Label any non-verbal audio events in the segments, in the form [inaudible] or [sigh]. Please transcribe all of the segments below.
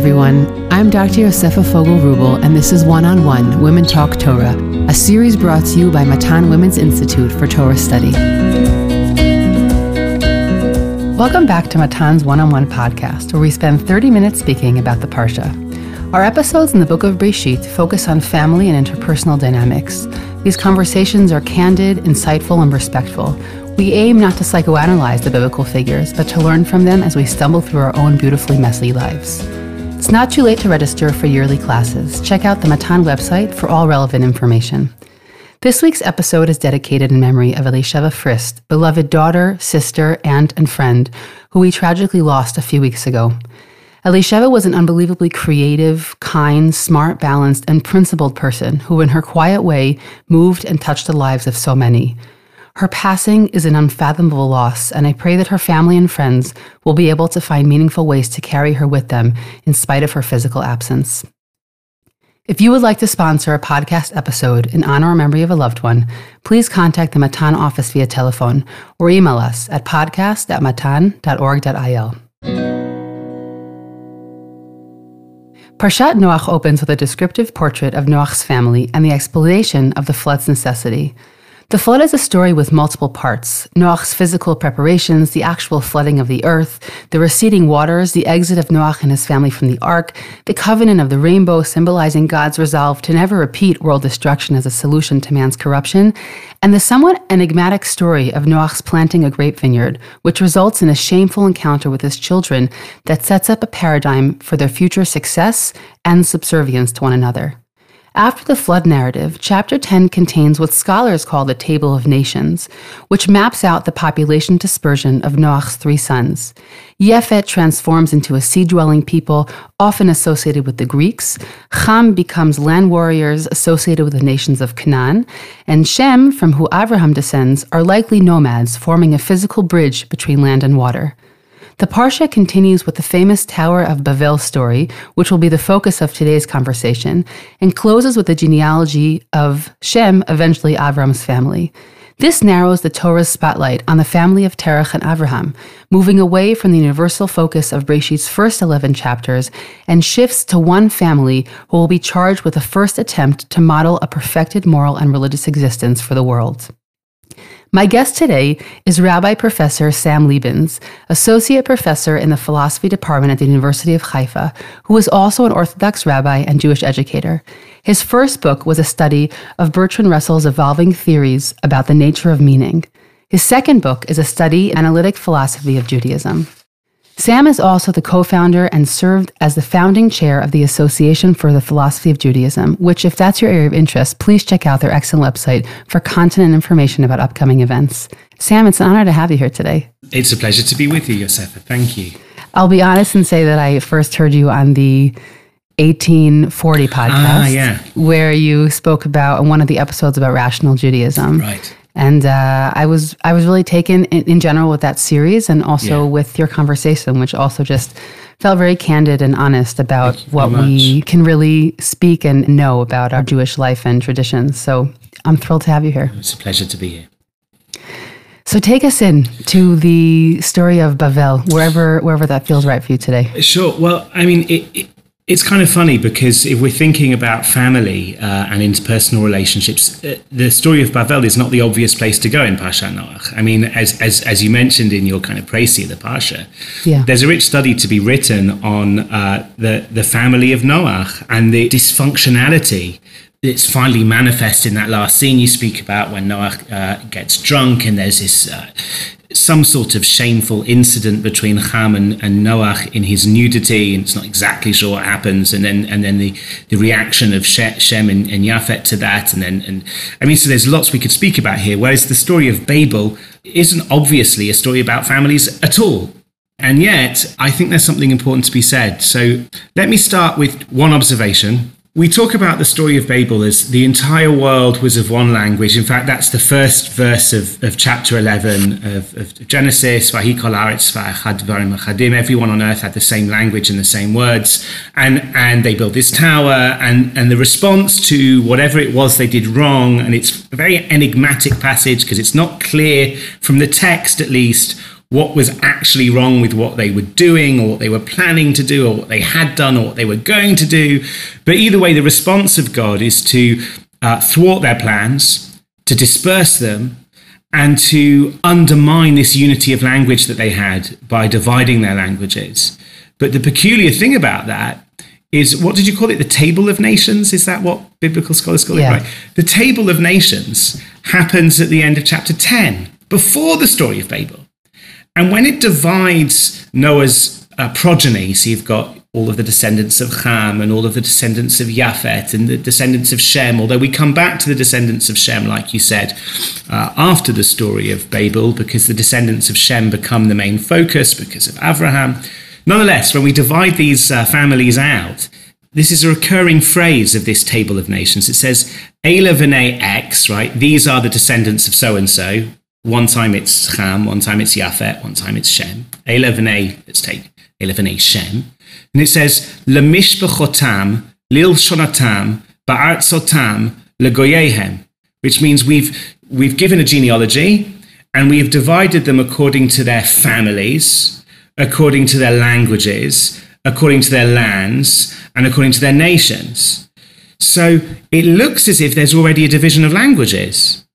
everyone. I'm Dr. Yosefa Fogel Rubel, and this is One on One Women Talk Torah, a series brought to you by Matan Women's Institute for Torah Study. Welcome back to Matan's One on One podcast, where we spend 30 minutes speaking about the Parsha. Our episodes in the book of Breshit focus on family and interpersonal dynamics. These conversations are candid, insightful, and respectful. We aim not to psychoanalyze the biblical figures, but to learn from them as we stumble through our own beautifully messy lives. It's not too late to register for yearly classes. Check out the Matan website for all relevant information. This week's episode is dedicated in memory of Elisheva Frist, beloved daughter, sister, aunt, and friend, who we tragically lost a few weeks ago. Elisheva was an unbelievably creative, kind, smart, balanced, and principled person who, in her quiet way, moved and touched the lives of so many. Her passing is an unfathomable loss, and I pray that her family and friends will be able to find meaningful ways to carry her with them in spite of her physical absence. If you would like to sponsor a podcast episode in honor or memory of a loved one, please contact the Matan office via telephone or email us at podcast at matan.org.il. Parshat Noach opens with a descriptive portrait of Noach's family and the explanation of the flood's necessity. The flood is a story with multiple parts Noach's physical preparations, the actual flooding of the earth, the receding waters, the exit of Noach and his family from the ark, the covenant of the rainbow symbolizing God's resolve to never repeat world destruction as a solution to man's corruption, and the somewhat enigmatic story of Noach's planting a grape vineyard, which results in a shameful encounter with his children that sets up a paradigm for their future success and subservience to one another. After the flood narrative, chapter 10 contains what scholars call the Table of Nations, which maps out the population dispersion of Noach's three sons. Yefet transforms into a sea dwelling people, often associated with the Greeks. Cham becomes land warriors associated with the nations of Canaan. And Shem, from who Abraham descends, are likely nomads, forming a physical bridge between land and water. The Parsha continues with the famous Tower of Babel story, which will be the focus of today's conversation, and closes with the genealogy of Shem, eventually Avram's family. This narrows the Torah's spotlight on the family of Terach and Avraham, moving away from the universal focus of Breshit's first 11 chapters and shifts to one family who will be charged with the first attempt to model a perfected moral and religious existence for the world. My guest today is Rabbi Professor Sam Lebens, Associate Professor in the Philosophy Department at the University of Haifa, who is also an Orthodox rabbi and Jewish educator. His first book was a study of Bertrand Russell's evolving theories about the nature of meaning. His second book is a study analytic philosophy of Judaism. Sam is also the co founder and served as the founding chair of the Association for the Philosophy of Judaism, which, if that's your area of interest, please check out their excellent website for content and information about upcoming events. Sam, it's an honor to have you here today. It's a pleasure to be with you, Yosefa. Thank you. I'll be honest and say that I first heard you on the 1840 podcast, ah, yeah. where you spoke about one of the episodes about rational Judaism. Right and uh, I was I was really taken in, in general with that series, and also yeah. with your conversation, which also just felt very candid and honest about what we can really speak and know about our Jewish life and traditions. So I'm thrilled to have you here. It's a pleasure to be here. So take us in to the story of Bavel, wherever wherever that feels right for you today. Sure. Well, I mean, it, it, it's kind of funny because if we're thinking about family uh, and interpersonal relationships, uh, the story of Bavel is not the obvious place to go in Parsha Noach. I mean, as, as, as you mentioned in your kind of précis of the Parsha, yeah. there's a rich study to be written on uh, the, the family of Noach and the dysfunctionality that's finally manifest in that last scene you speak about when Noah uh, gets drunk and there's this uh, some sort of shameful incident between Ham and, and in his nudity, and it's not exactly sure what happens, and then and then the, the reaction of Shem and, and Yafet to that, and then and I mean, so there's lots we could speak about here. Whereas the story of Babel isn't obviously a story about families at all. And yet, I think there's something important to be said. So let me start with one observation we talk about the story of Babel as the entire world was of one language. In fact, that's the first verse of, of chapter 11 of, of Genesis. Everyone on earth had the same language and the same words. And, and they built this tower. And, and the response to whatever it was they did wrong, and it's a very enigmatic passage because it's not clear from the text, at least, what was actually wrong with what they were doing or what they were planning to do or what they had done or what they were going to do. But either way, the response of God is to uh, thwart their plans, to disperse them, and to undermine this unity of language that they had by dividing their languages. But the peculiar thing about that is what did you call it? The Table of Nations? Is that what biblical scholars call yeah. it? Right. The Table of Nations happens at the end of chapter 10, before the story of Babel. And when it divides Noah's uh, progeny, so you've got all of the descendants of Ham and all of the descendants of Japhet and the descendants of Shem, although we come back to the descendants of Shem, like you said, uh, after the story of Babel, because the descendants of Shem become the main focus because of Abraham. Nonetheless, when we divide these uh, families out, this is a recurring phrase of this table of nations. It says, Ela v'nei X, right? These are the descendants of so and so. One time it's Ham, one time it's Yafet, one time it's Shem. Eleven A, let's take eleven A Shem. And it says, Lemishbechotam, lil shonatam, ba'artsotam, legoyehem, which means we've, we've given a genealogy and we have divided them according to their families, according to their languages, according to their lands, and according to their nations. So it looks as if there's already a division of languages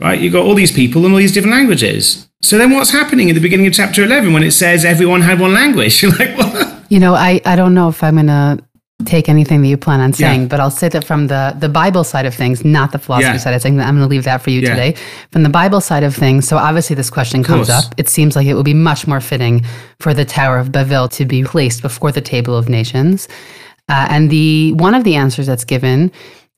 right? You've got all these people and all these different languages. So then what's happening at the beginning of chapter 11 when it says everyone had one language? You're [laughs] like, what? You know, I, I don't know if I'm going to take anything that you plan on saying, yeah. but I'll say that from the, the Bible side of things, not the philosophy yeah. side of things. I'm going to leave that for you yeah. today. From the Bible side of things, so obviously this question comes up. It seems like it would be much more fitting for the Tower of Babel to be placed before the Table of Nations. Uh, and the one of the answers that's given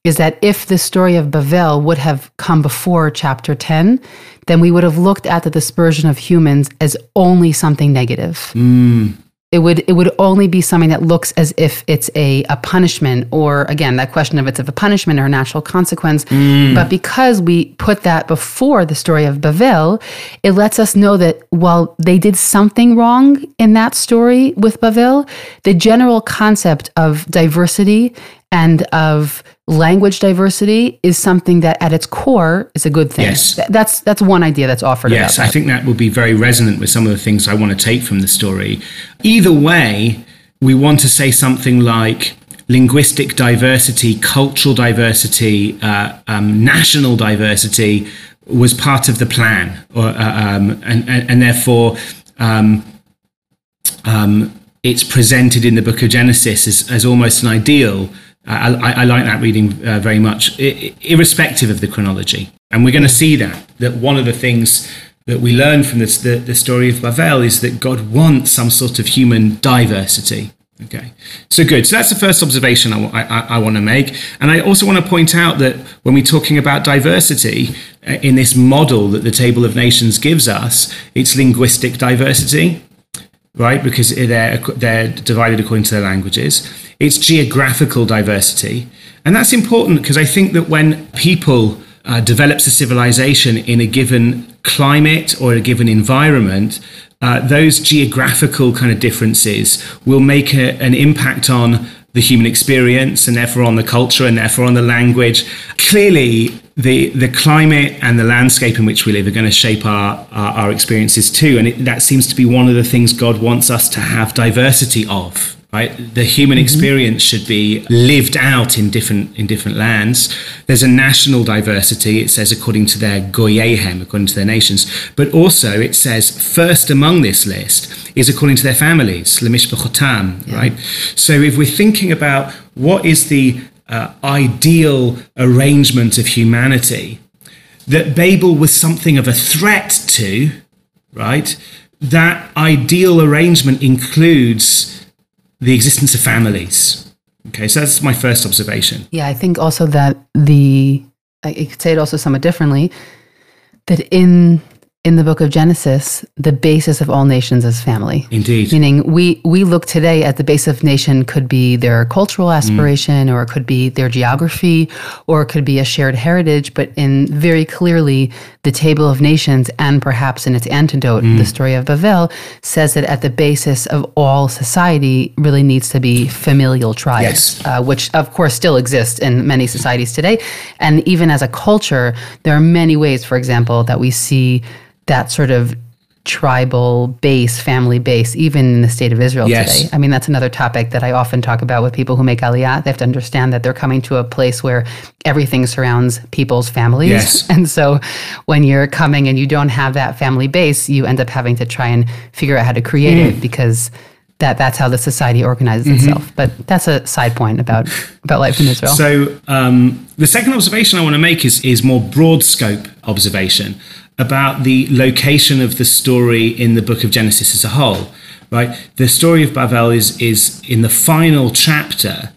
is that if the story of Bavel would have come before chapter 10, then we would have looked at the dispersion of humans as only something negative. Mm it would it would only be something that looks as if it's a, a punishment or again that question of it's of a punishment or a natural consequence mm. but because we put that before the story of Bavel it lets us know that while they did something wrong in that story with Bavel the general concept of diversity and of language diversity is something that at its core is a good thing. Yes. That's that's one idea that's offered. Yes, I think that will be very resonant with some of the things I want to take from the story. Either way, we want to say something like linguistic diversity, cultural diversity, uh, um, national diversity was part of the plan, or, uh, um, and, and, and, therefore um, um it's presented in the book of Genesis as, as almost an ideal I, I, I like that reading uh, very much, irrespective of the chronology. And we're going to see that, that one of the things that we learn from this, the, the story of Bavel is that God wants some sort of human diversity. Okay, so good. So that's the first observation I, I, I, want to make. And I also want to point out that when we're talking about diversity uh, in this model that the Table of Nations gives us, it's linguistic diversity right? Because they're, they're divided according to their languages. It's geographical diversity. And that's important because I think that when people uh, develops a civilization in a given climate or a given environment, uh, those geographical kind of differences will make a, an impact on the human experience and therefore on the culture and therefore on the language. Clearly, the, the climate and the landscape in which we live are going to shape our, our, our experiences too. And it, that seems to be one of the things God wants us to have diversity of right? The human mm-hmm. experience should be lived out in different in different lands. There's a national diversity it says according to their goyehem according to their nations. But also it says first among this list is according to their families lemish yeah. right? So if we're thinking about what is the uh, ideal arrangement of humanity that babel was something of a threat to right? That ideal arrangement includes the existence of families. Okay, so that's my first observation. Yeah, I think also that the I could say it also somewhat differently that in in the book of Genesis, the basis of all nations is family. Indeed. Meaning we we look today at the base of nation could be their cultural aspiration mm. or it could be their geography or it could be a shared heritage, but in very clearly the table of nations and perhaps in its antidote, mm. the story of Babel says that at the basis of all society really needs to be familial tribes, yes. uh, which of course still exist in many societies today. And even as a culture, there are many ways, for example, that we see that sort of tribal base, family base, even in the state of Israel Yes. today. I mean, that's another topic that I often talk about with people who make Aliyah. They have to understand that they're coming to a place where everything surrounds people's families. Yes. [laughs] And so when you're coming and you don't have that family base, you end up having to try and figure out how to create Mm. it because that that's how the society organizes Mm-hmm. itself. But that's a side point about about life in Israel. So um, the second observation I want to make is is more broad scope observation about the location of the story in the book of Genesis as a whole. Right, the story of Babel is is in the final chapter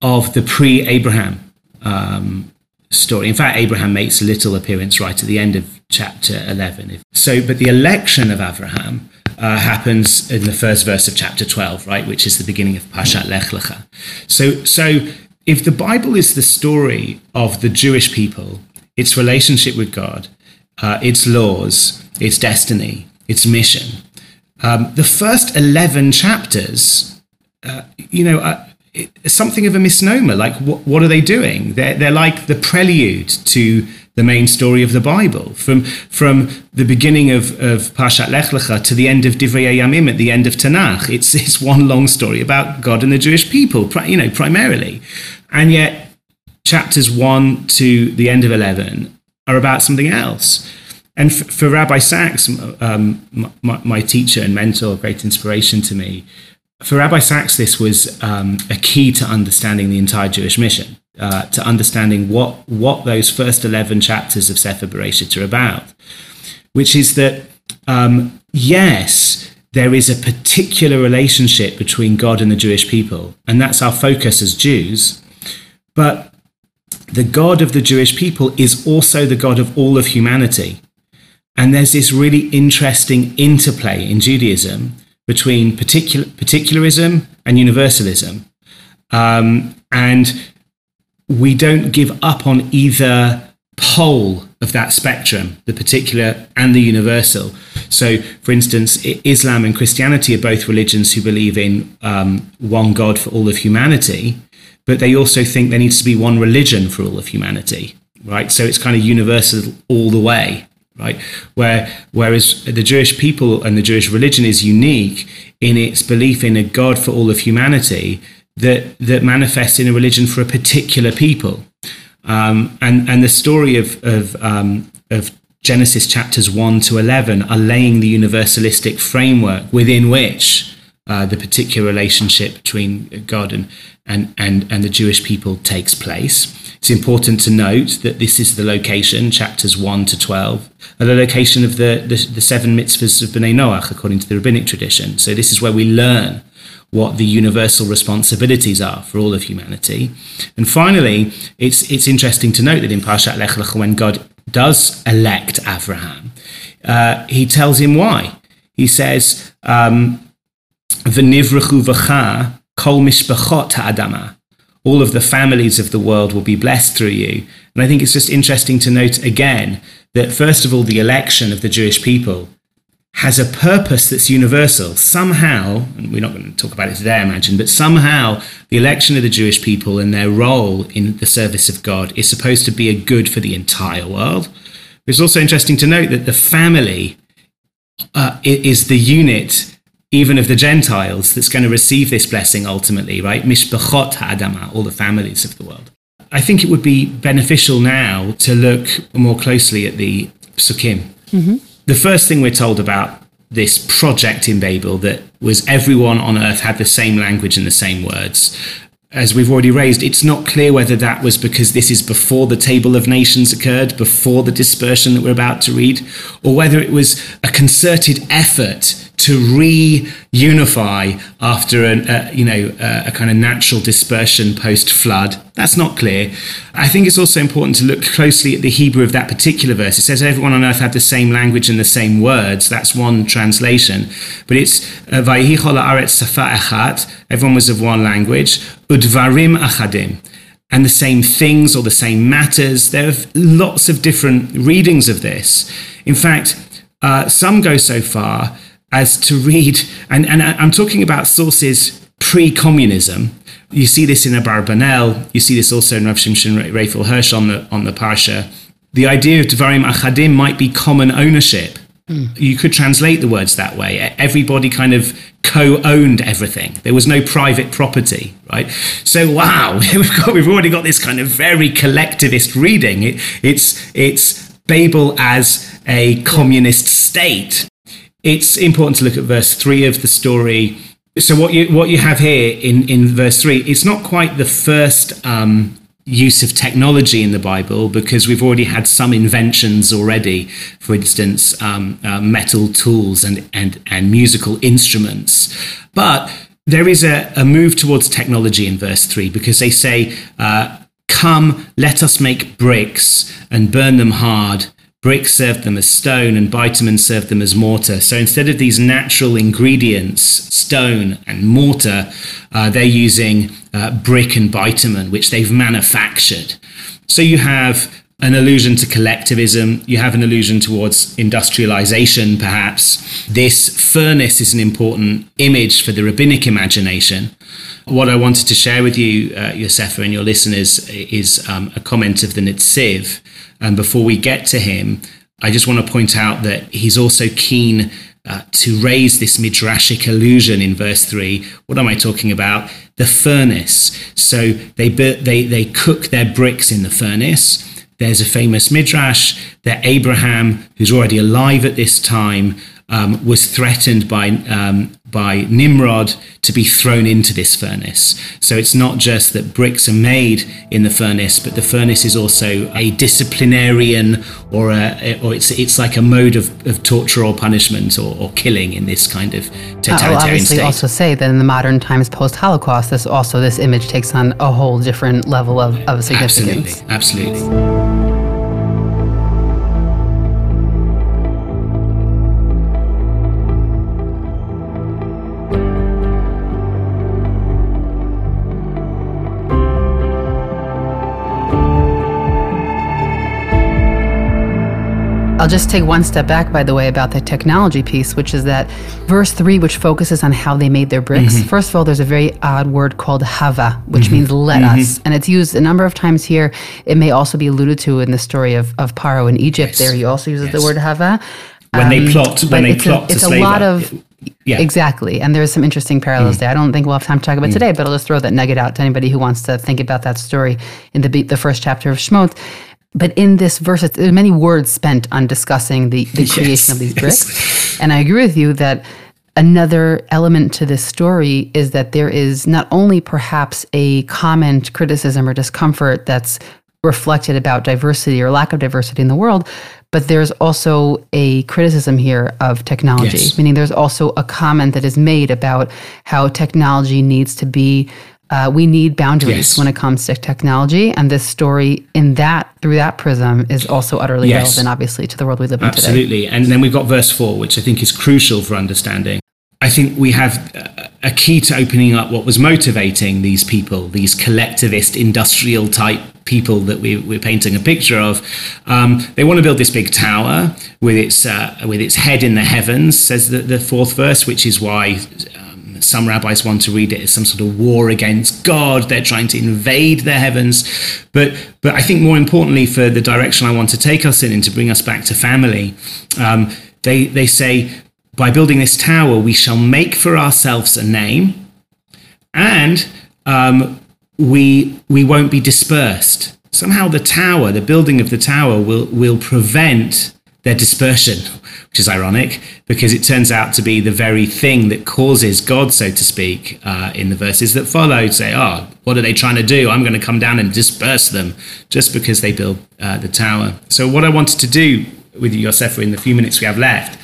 of the pre-Abraham um, story. In fact, Abraham makes a little appearance right at the end of chapter 11. So, but the election of Abraham uh, happens in the first verse of chapter 12, right, which is the beginning of Pashat Lech Lecha. So, so if the Bible is the story of the Jewish people, its relationship with God, uh, its laws, its destiny, its mission, um, the first 11 chapters, uh, you know, uh, it's something of a misnomer. Like, what, what are they doing? They're, they're like the prelude to the main story of the Bible. From, from the beginning of, of Parshat Lech Lecha to the end of Divrei Yamim at the end of Tanakh, it's, it's one long story about God and the Jewish people, pri- you know, primarily. And yet, chapters 1 to the end of 11 are about something else. And f- for Rabbi Sacks, um, my, my teacher and mentor, great inspiration to me, for Rabbi Sacks, this was um, a key to understanding the entire Jewish mission, uh, to understanding what, what those first 11 chapters of Sefer Bereshit are about, which is that, um, yes, there is a particular relationship between God and the Jewish people, and that's our focus as Jews. But the God of the Jewish people is also the God of all of humanity. And there's this really interesting interplay in Judaism between particular, particularism and universalism. Um, and we don't give up on either pole of that spectrum, the particular and the universal. So, for instance, Islam and Christianity are both religions who believe in um, one God for all of humanity, but they also think there needs to be one religion for all of humanity, right? So it's kind of universal all the way, right? Where whereas the Jewish people and the Jewish religion is unique in its belief in a God for all of humanity that that manifests in a religion for a particular people. Um, and and the story of of um, of Genesis chapters one to eleven are laying the universalistic framework within which uh, the particular relationship between God and, and and and the Jewish people takes place. It's important to note that this is the location, chapters one to twelve, are the location of the the, the seven mitzvahs of Bnei Noach according to the rabbinic tradition. So this is where we learn what the universal responsibilities are for all of humanity. And finally, it's it's interesting to note that in Parshat Lech Lecha, when God does elect Abraham, uh, he tells him why. He says, um, "V'nivrachu v'cha kol mishpachot ha'adama." All of the families of the world will be blessed through you. And I think it's just interesting to note again that first of all, the election of the Jewish people has a purpose that's universal. Somehow, and we're not going to talk about it today, I imagine, but somehow the election of the Jewish people and their role in the service of God is supposed to be a good for the entire world. It's also interesting to note that the family uh, is the unit even of the Gentiles that's going to receive this blessing ultimately, right? Mishpachot ha'adama, all the families of the world. I think it would be beneficial now to look more closely at the psukim. Mm-hmm. The first thing we're told about this project in Babel that was everyone on earth had the same language and the same words. As we've already raised, it's not clear whether that was because this is before the Table of Nations occurred, before the dispersion that we're about to read, or whether it was a concerted effort to reunify after a, a uh, you know a, a kind of natural dispersion post flood. That's not clear. I think it's also important to look closely at the Hebrew of that particular verse. It says everyone on earth had the same language and the same words. That's one translation, but it's uh, aretz safa echat. Everyone was of one language. Udvarim achadim and the same things or the same matters. There are lots of different readings of this. In fact, uh, some go so far as to read, and, and I'm talking about sources pre communism. You see this in Abarbanel, you see this also in Rav Shimshon Raphael Hirsch on the, on the Parsha. The idea of Devarim Achadim might be common ownership. Mm. You could translate the words that way. Everybody kind of co-owned everything. There was no private property, right? So wow, [laughs] we've got we've already got this kind of very collectivist reading. It, it's it's Babel as a communist state. It's important to look at verse three of the story. So what you what you have here in in verse three, it's not quite the first um, use of technology in the Bible because we've already had some inventions already. For instance, um, uh, metal tools and, and, and musical instruments. But there is a, a, move towards technology in verse 3 because they say, uh, Come, let us make bricks and burn them hard Brick served them as stone and bitumen served them as mortar. So instead of these natural ingredients, stone and mortar, uh, they're using uh, brick and bitumen, which they've manufactured. So you have an allusion to collectivism, you have an allusion towards industrialization, perhaps. This furnace is an important image for the rabbinic imagination. What I wanted to share with you, uh, Yosefa, and your listeners is um, a comment of the Netziv. and before we get to him, I just want to point out that he's also keen uh, to raise this midrashic illusion in verse 3. What am I talking about? The furnace. So they, they, they cook their bricks in the furnace. There's a famous midrash that Abraham, who's already alive at this time, um, was threatened by um, by Nimrod to be thrown into this furnace. So it's not just that bricks are made in the furnace, but the furnace is also a disciplinarian or a, or it's it's like a mode of, of torture or punishment or, or killing in this kind of uh, totalitarian state. I'll obviously state. also say that in the modern times post Holocaust, this also this image takes on a whole different level of, of significance. Absolutely, absolutely. I'll just take one step back, by the way, about the technology piece, which is that verse three, which focuses on how they made their bricks. Mm-hmm. First of all, there's a very odd word called hava, which mm-hmm. means let mm-hmm. us. And it's used a number of times here. It may also be alluded to in the story of, of Paro in Egypt. Yes. There he also uses yes. the word hava. When um, they plot, when they plot a, it's a lot of yeah. Exactly. And there's some interesting parallels mm. there. I don't think we'll have time to talk about mm. today, but I'll just throw that nugget out to anybody who wants to think about that story in the the first chapter of Shemot. But in this verse, there's many words spent on discussing the, the creation of these bricks. Yes. And I agree with you that another element to this story is that there is not only perhaps a comment, criticism, or discomfort that's reflected about diversity or lack of diversity in the world, but there's also a criticism here of technology, yes. meaning there's also a comment that is made about how technology needs to be uh, we need boundaries yes. when it comes to technology, and this story, in that through that prism, is also utterly yes. relevant, obviously, to the world we live in today. Absolutely. And then we've got verse four, which I think is crucial for understanding. I think we have a key to opening up what was motivating these people, these collectivist, industrial type people that we, are painting a picture of. Um, they want to build this big tower with its uh, with its head in the heavens, says the, the fourth verse, which is why some rabbis want to read it as some sort of war against God. They're trying to invade the heavens. But, but I think more importantly, for the direction I want to take us in and to bring us back to family, um, they, they say, by building this tower, we shall make for ourselves a name and um, we, we won't be dispersed. Somehow, the tower, the building of the tower, will, will prevent their dispersion, which is ironic because it turns out to be the very thing that causes God, so to speak, uh, in the verses that follow. Say, oh, what are they trying to do? I'm going to come down and disperse them just because they build uh, the tower. So, what I wanted to do with Yosefa in the few minutes we have left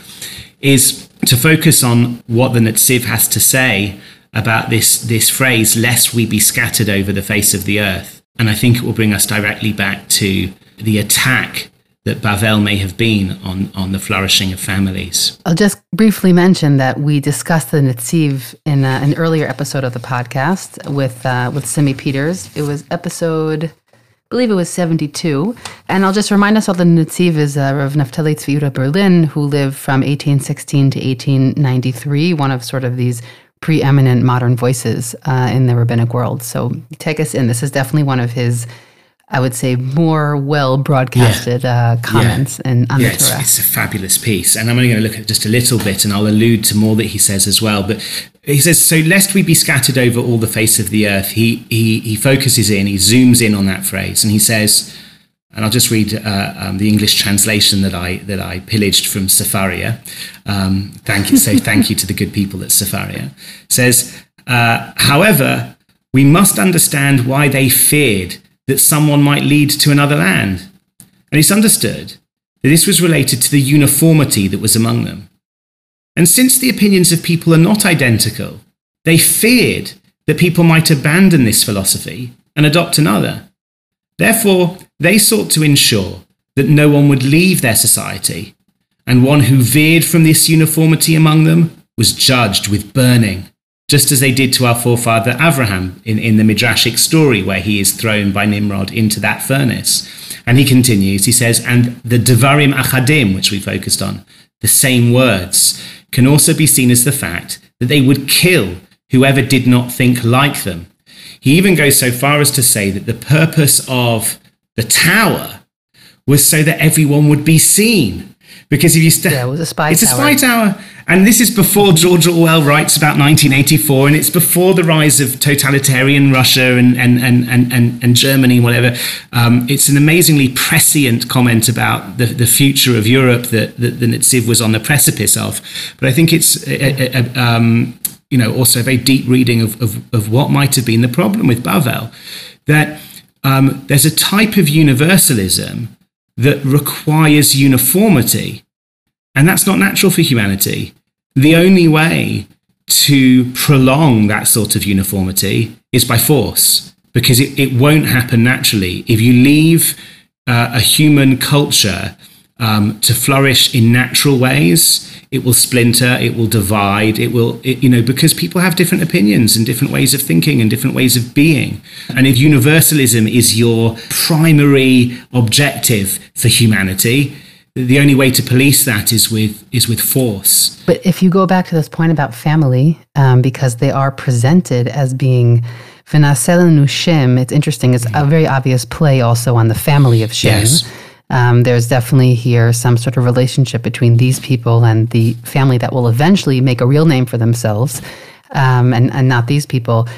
is to focus on what the Netziv has to say about this, this phrase, lest we be scattered over the face of the earth. And I think it will bring us directly back to the attack that Bavel may have been on, on the flourishing of families. I'll just briefly mention that we discussed the Netziv in uh, an earlier episode of the podcast with uh, with Simi Peters. It was episode, I believe it was 72. And I'll just remind us all the Netziv is uh, Rav Naftali Tzvi Berlin, who lived from 1816 to 1893, one of sort of these preeminent modern voices uh, in the rabbinic world. So take us in. This is definitely one of his I would say, more well broadcasted yeah. uh, comments yeah. in, on yeah, the Torah. It's, it's, a fabulous piece. And I'm only going to look at just a little bit and I'll allude to more that he says as well. But he says, So lest we be scattered over all the face of the earth, he, he, he focuses in, he zooms in on that phrase, and he says, and I'll just read uh, um, the English translation that I that I pillaged from Sefaria. Um, thank you, so thank you to the good people at Sefaria. Says, uh, however, we must understand why they feared that someone might lead to another land. And it's understood that this was related to the uniformity that was among them. And since the opinions of people are not identical, they feared that people might abandon this philosophy and adopt another. Therefore, they sought to ensure that no one would leave their society, and one who veered from this uniformity among them was judged with burning just as they did to our forefather Abraham in, in the Midrashic story where he is thrown by Nimrod into that furnace. And he continues, he says, and the Devarim Achadim, which we focused on, the same words, can also be seen as the fact that they would kill whoever did not think like them. He even goes so far as to say that the purpose of the tower was so that everyone would be seen. Because if you st- yeah, it was a spy it's tower. a spy tower. And this is before George Orwell writes about 1984, and it's before the rise of totalitarian Russia and, and, and, and, and, and Germany, whatever. Um, it's an amazingly prescient comment about the, the future of Europe that, that the Netziv was on the precipice of. But I think it's a, a, a, um, you know, also a very deep reading of, of, of what might have been the problem with Bavel, that um, there's a type of universalism that requires uniformity and that's not natural for humanity. The only way to prolong that sort of uniformity is by force, because it, it won't happen naturally. If you leave uh, a human culture um, to flourish in natural ways, it will splinter, it will divide, it will, it, you know, because people have different opinions and different ways of thinking and different ways of being. And if universalism is your primary objective for humanity, the only way to police that is with is with force. But if you go back to this point about family, um, because they are presented as being V'naseh Shem, it's interesting. It's a very obvious play also on the family of Shem. Yes. Um, there's definitely here some sort of relationship between these people and the family that will eventually make a real name for themselves, um, and and not these people.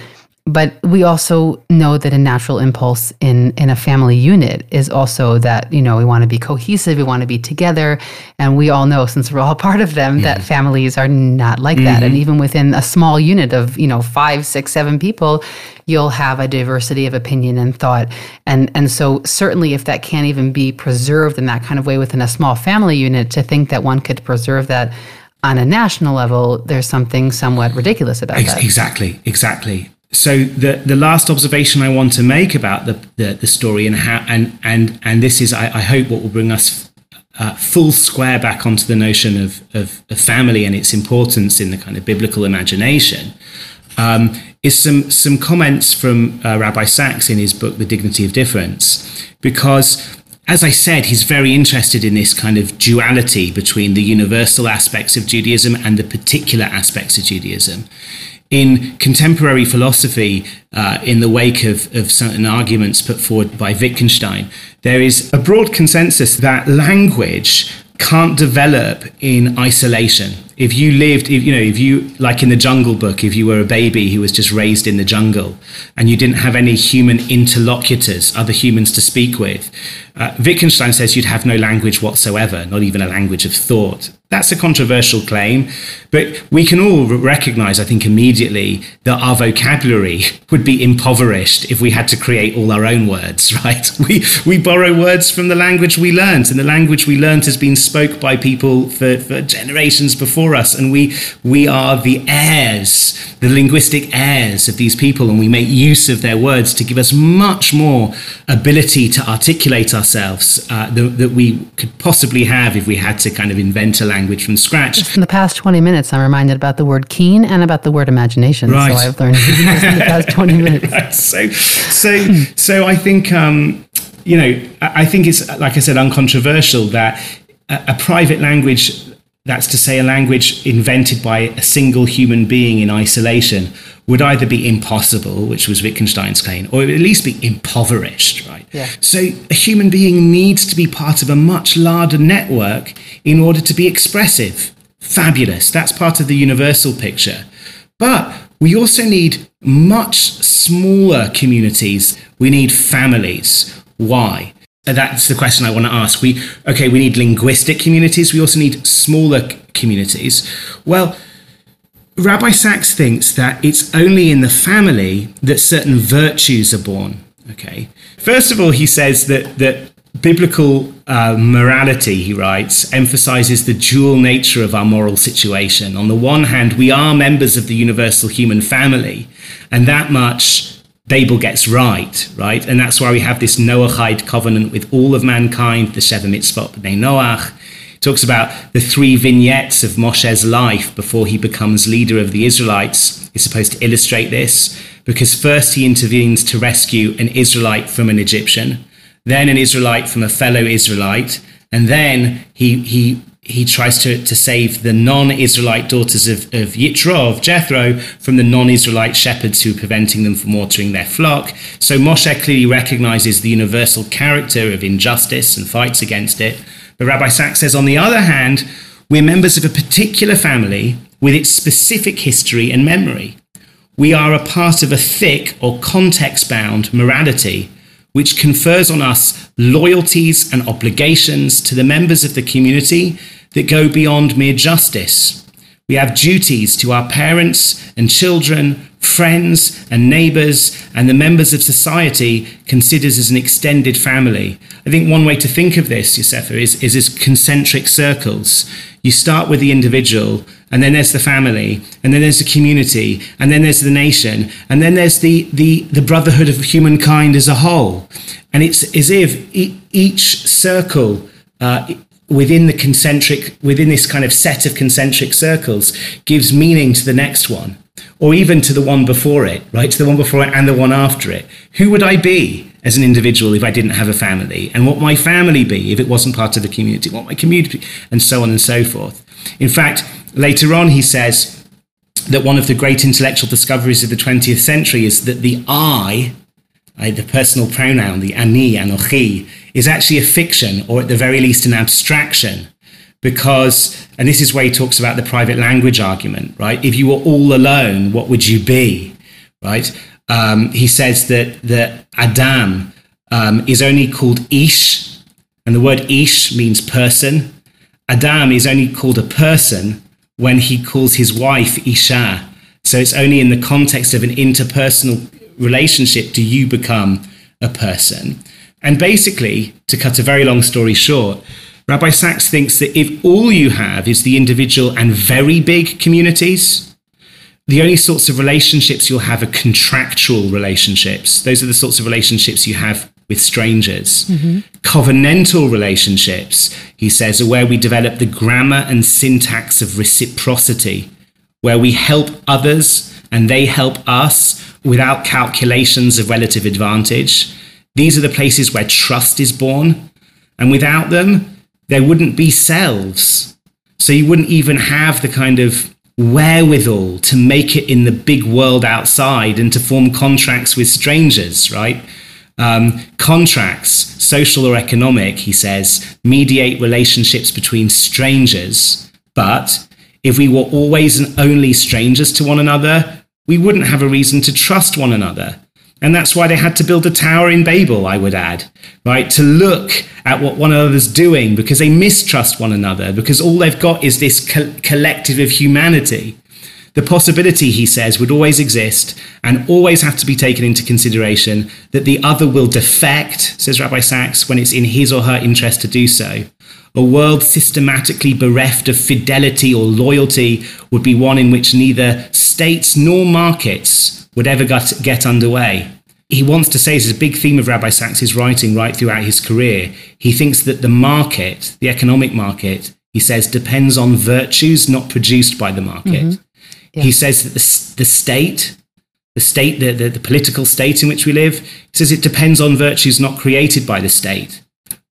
But we also know that a natural impulse in, in a family unit is also that, you know, we want to be cohesive, we want to be together. And we all know, since we're all [laughs] part of them, that families are not like mm-hmm. that. And mm-hmm. even within a small unit of, you know, five, six, seven people, you'll have a diversity of opinion and thought. And, and so, certainly, if that can't even be preserved in that kind of way within a small family unit, to think that one could preserve that on a national level, there's something somewhat ridiculous about that. Exactly, exactly so the the last observation I want to make about the the, the story and how and and and this is I, I hope what will bring us uh, full square back onto the notion of, of, of family and its importance in the kind of biblical imagination um, is some some comments from uh, Rabbi Sacks in his book The Dignity of Difference because as I said, he's very interested in this kind of duality between the universal aspects of Judaism and the particular aspects of Judaism in contemporary philosophy, uh, in the wake of, of certain arguments put forward by Wittgenstein, there is a broad consensus that language can't develop in isolation. If you lived, if, you know, if you, like in the Jungle Book, if you were a baby who was just raised in the jungle and you didn't have any human interlocutors, other humans to speak with, uh, Wittgenstein says you'd have no language whatsoever, not even a language of thought. That's a controversial claim, but we can all recognize, I think, immediately that our vocabulary would be impoverished if we had to create all our own words, [laughs] right? We, we borrow words from the language we learned, and the language we learned has been spoke by people for, for generations before us, and we, we are the heirs, the linguistic heirs of these people, and we make use of their words to give us much more ability to articulate ourselves uh, that we could possibly have if we had to kind of invent a language language from scratch. in the past 20 minutes, I'm reminded about the word keen and about the word imagination. Right. So I've learned in the past 20 [laughs] minutes. Right. So, so, so I think, um, you know, I think it's, like I said, uncontroversial that a, a private language that's to say, a language invented by a single human being in isolation, would either be impossible, which was Wittgenstein's claim, or at least be impoverished, right? Yeah. So a human being needs to be part of a much larger network in order to be expressive. Fabulous. That's part of the universal picture. But we also need much smaller communities. We need families. Why? That's the question I want to ask. We okay, we need linguistic communities. We also need smaller communities. Well, Rabbi Sacks thinks that it's only in the family that certain virtues are born. Okay. First of all, he says that that biblical uh, morality, he writes, emphasizes the dual nature of our moral situation. On the one hand, we are members of the universal human family, and that much Babel gets right, right? And that's why we have this Noahide covenant with all of mankind, the Sheva Mitzvot B'nai Noach, talks about the three vignettes of Moshe's life before he becomes leader of the Israelites is supposed to illustrate this because first he intervenes to rescue an Israelite from an Egyptian, then an Israelite from a fellow Israelite, and then he he he tries to, to save the non-Israelite daughters of, of Yitro, of Jethro, from the non-Israelite shepherds who are preventing them from watering their flock. So Moshe clearly recognizes the universal character of injustice and fights against it. But Rabbi Sacks says, on the other hand, we're members of a particular family with its specific history and memory. We are a part of a thick or context bound morality which confers on us loyalties and obligations to the members of the community that go beyond mere justice. We have duties to our parents and children, friends and neighbors, and the members of society considered as an extended family. I think one way to think of this, Yosefa, is, is as concentric circles. You start with the individual, and then there's the family, and then there's the community, and then there's the nation, and then there's the, the, the brotherhood of humankind as a whole. And it's as if each circle uh, within the concentric, within this kind of set of concentric circles, gives meaning to the next one, or even to the one before it, right? To the one before it and the one after it. Who would I be as an individual if I didn't have a family? And what my family be if it wasn't part of the community? What my community, and so on and so forth. In fact, later on, he says that one of the great intellectual discoveries of the 20th century is that the I, the personal pronoun, the ani, anochi, is actually a fiction, or at the very least an abstraction. Because, and this is where he talks about the private language argument, right? If you were all alone, what would you be, right? Um, he says that, that Adam um, is only called Ish, and the word Ish means person. Adam is only called a person when he calls his wife Isha. So it's only in the context of an interpersonal relationship do you become a person. And basically, to cut a very long story short, Rabbi Sacks thinks that if all you have is the individual and very big communities, the only sorts of relationships you'll have are contractual relationships. Those are the sorts of relationships you have with strangers. Mm-hmm. Covenantal relationships, he says, are where we develop the grammar and syntax of reciprocity, where we help others and they help us without calculations of relative advantage. These are the places where trust is born. And without them, there wouldn't be selves. So you wouldn't even have the kind of wherewithal to make it in the big world outside and to form contracts with strangers, right? Um, contracts, social or economic, he says, mediate relationships between strangers. But if we were always and only strangers to one another, we wouldn't have a reason to trust one another. And that's why they had to build a tower in Babel, I would add, right? To look at what one another's doing because they mistrust one another, because all they've got is this co- collective of humanity. The possibility, he says, would always exist and always have to be taken into consideration that the other will defect, says Rabbi Sacks, when it's in his or her interest to do so. A world systematically bereft of fidelity or loyalty would be one in which neither states nor markets would ever get, get underway. He wants to say, this is a big theme of Rabbi Sacks's writing right throughout his career. He thinks that the market, the economic market, he says, depends on virtues not produced by the market. Mm-hmm. Yeah. He says that the, the state, the state, the, the, the political state in which we live, he says it depends on virtues not created by the state.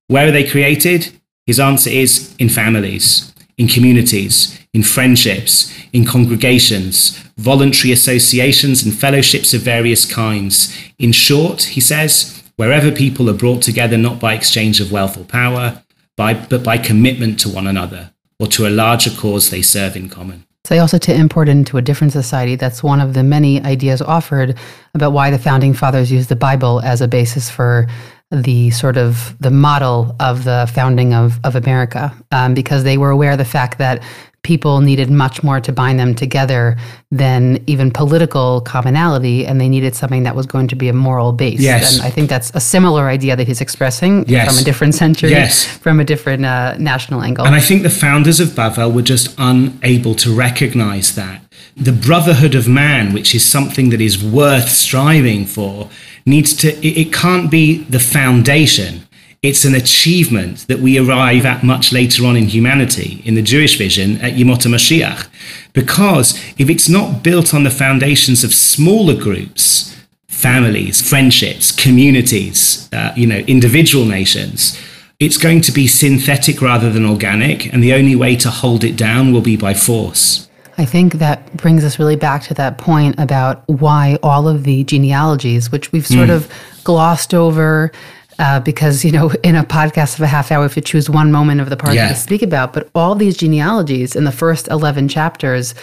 Where are they created? His answer is in families, in communities, in friendships, in congregations, voluntary associations, and fellowships of various kinds. In short, he says, wherever people are brought together not by exchange of wealth or power, by, but by commitment to one another or to a larger cause they serve in common. So also to import into a different society, that's one of the many ideas offered about why the founding fathers used the Bible as a basis for the sort of the model of the founding of, of America, um, because they were aware of the fact that people needed much more to bind them together than even political commonality, and they needed something that was going to be a moral base. Yes. And I think that's a similar idea that he's expressing Yes. from a different century, Yes. from a different uh, national angle. And I think the founders of Bavel were just unable to recognize that. The brotherhood of man, which is something that is worth striving for, needs to, it, it can't be the foundation. It's an achievement that we arrive at much later on in humanity, in the Jewish vision, at Yemot HaMashiach. Because if it's not built on the foundations of smaller groups, families, friendships, communities, uh, you know, individual nations, it's going to be synthetic rather than organic, and the only way to hold it down will be by force. I think that brings us really back to that point about why all of the genealogies, which we've sort hmm. of glossed over, uh, because you know, in a podcast of a half hour, if you choose one moment of the part Yeah. to speak about, but all these genealogies in the first eleven chapters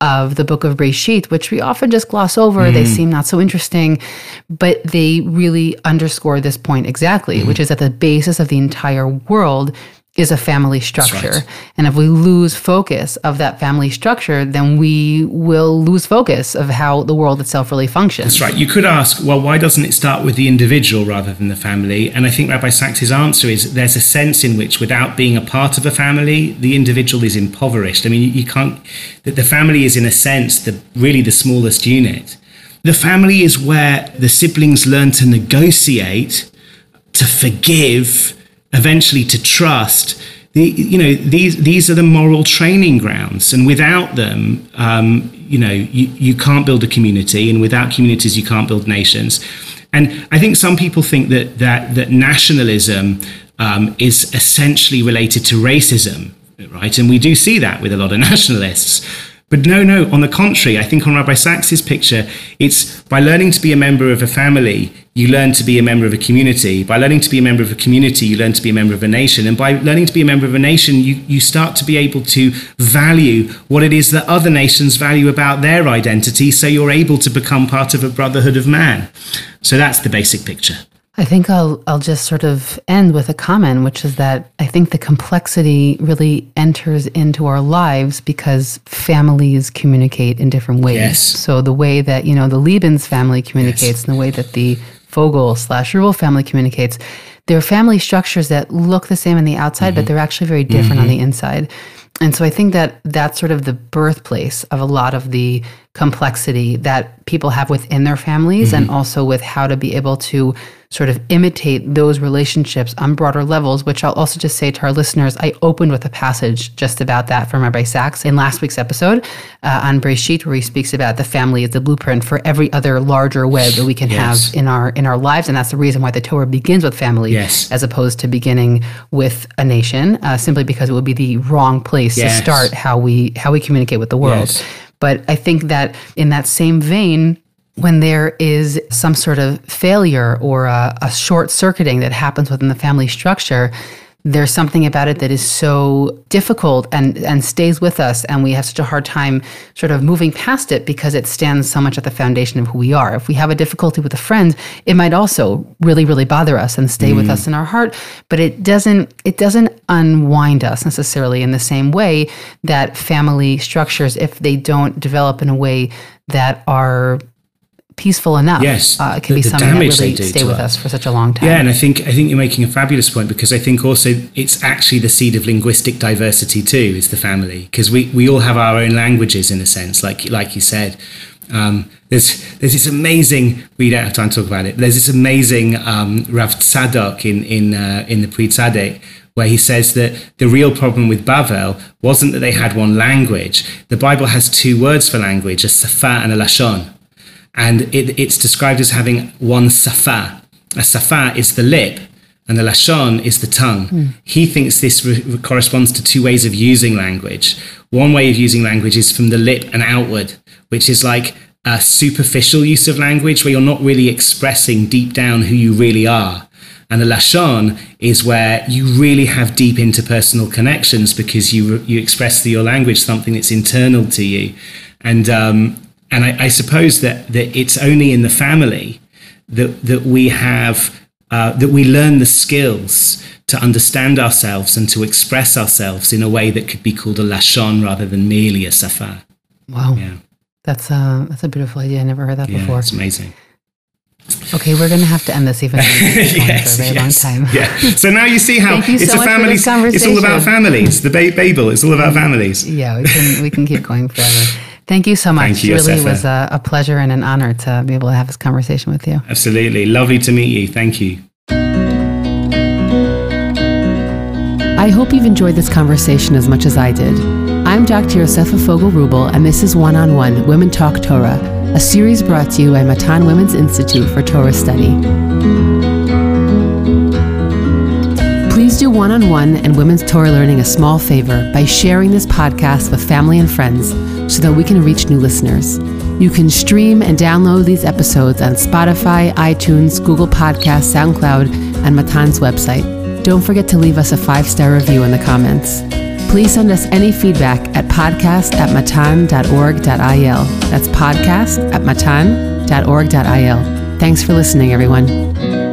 of the book of Breshit, which we often just gloss over, they hmm. seem not so interesting, but they really underscore this point exactly, hmm. which is at the basis of the entire world is a family structure. And if we lose focus of that family structure, then we will lose focus of how the world itself really functions. That's right. You could ask, well, why doesn't it start with the individual rather than the family? And I think Rabbi Sacks's answer is there's a sense in which, without being a part of a family, the individual is impoverished. I mean, you can't, that the family is, in a sense, the really the smallest unit. The family is where the siblings learn to negotiate, to forgive, eventually to trust. The, you know these these are the moral training grounds, and without them, um, you know you, you can't build a community, and without communities, you can't build nations. And I think some people think that that that nationalism um, is essentially related to racism, right? And we do see that with a lot of nationalists. But no, no, on the contrary, I think on Rabbi Sacks's picture, it's by learning to be a member of a family, you learn to be a member of a community. By learning to be a member of a community, you learn to be a member of a nation. And by learning to be a member of a nation, you, you start to be able to value what it is that other nations value about their identity. So you're able to become part of a brotherhood of man. So that's the basic picture. I think I'll I'll just sort of end with a comment, which is that I think the complexity really enters into our lives because families communicate in different ways. Yes. So the way that you know the Lebens family communicates, and the way that the Fogel slash Rule family communicates, they're family structures that look the same on the outside, but mm-hmm. they're actually very different on mm-hmm. the inside. And so I think that that's sort of the birthplace of a lot of the complexity that people have within their families and also with how to be able to sort of imitate those relationships on broader levels, which I'll also just say to our listeners, I opened with a passage just about that from Rabbi Sacks in last week's episode uh, on Breshit, where he speaks about the family as the blueprint for every other larger web that we can Yes. have in our in our lives. And that's the reason why the Torah begins with family Yes. as opposed to beginning with a nation, uh, simply because it would be the wrong place Yes. to start how we how we communicate with the world. But I think that in that same vein, when there is some sort of failure or a, a short circuiting that happens within the family structure, there's something about it that is so difficult and, and stays with us, and we have such a hard time sort of moving past it because it stands so much at the foundation of who we are. If we have a difficulty with a friend, it might also really, really bother us and stay with mm. us in our heart, but it doesn't it doesn't unwind us necessarily in the same way that family structures, if they don't develop in a way that are peaceful enough, Yes, uh, can the- be the something that really stay with us. us for such a long time. Yeah, and I think I think you're making a fabulous point because I think also it's actually the seed of linguistic diversity too. Is the family because we, we all have our own languages in a sense, like like you said. Um, there's there's this amazing. We don't have time to talk about it. There's this amazing um, Rav Tzadok in in uh, in the Pri Tzaddik where he says that the real problem with Bavel wasn't that they had one language. The Bible has two words for language: a safa and a lashon and it, it's described as having one safa. A safa is the lip, and the lashon is the tongue. Mm. He thinks this re- corresponds to two ways of using language. One way of using language is from the lip and outward, which is like a superficial use of language where you're not really expressing deep down who you really are. And the lashon is where you really have deep interpersonal connections because you you express through your language something that's internal to you. And um, and I, I suppose that that it's only in the family that that we have uh, that we learn the skills to understand ourselves and to express ourselves in a way that could be called a lashon rather than merely a safa. Wow. Yeah. That's a, uh, that's a beautiful idea. I never heard that yeah, before. It's amazing. Okay, we're going to have to end this even [laughs] yes, for a very yes. long time. yeah. So now you see how you it's so a family. It's all about families. The ba- Babel. It's all about families. Yeah, we can we can keep going forever. Thank you so much. Thank you, it really was a, a pleasure and an honor to be able to have this conversation with you. Absolutely, lovely to meet you. Thank you. I hope you've enjoyed this conversation as much as I did. I'm Dr. Yosefa Fogel Rubel, and this is One on One Women Talk Torah, a series brought to you by Matan Women's Institute for Torah Study. Please do one on one and women's Torah learning a small favor by sharing this podcast with family and friends so that we can reach new listeners. You can stream and download these episodes on Spotify, iTunes, Google Podcasts, SoundCloud, and Matan's website. Don't forget to leave us a five star review in the comments. Please send us any feedback at podcast at matan.org.il. That's podcast at matan.org.il. Thanks for listening, everyone.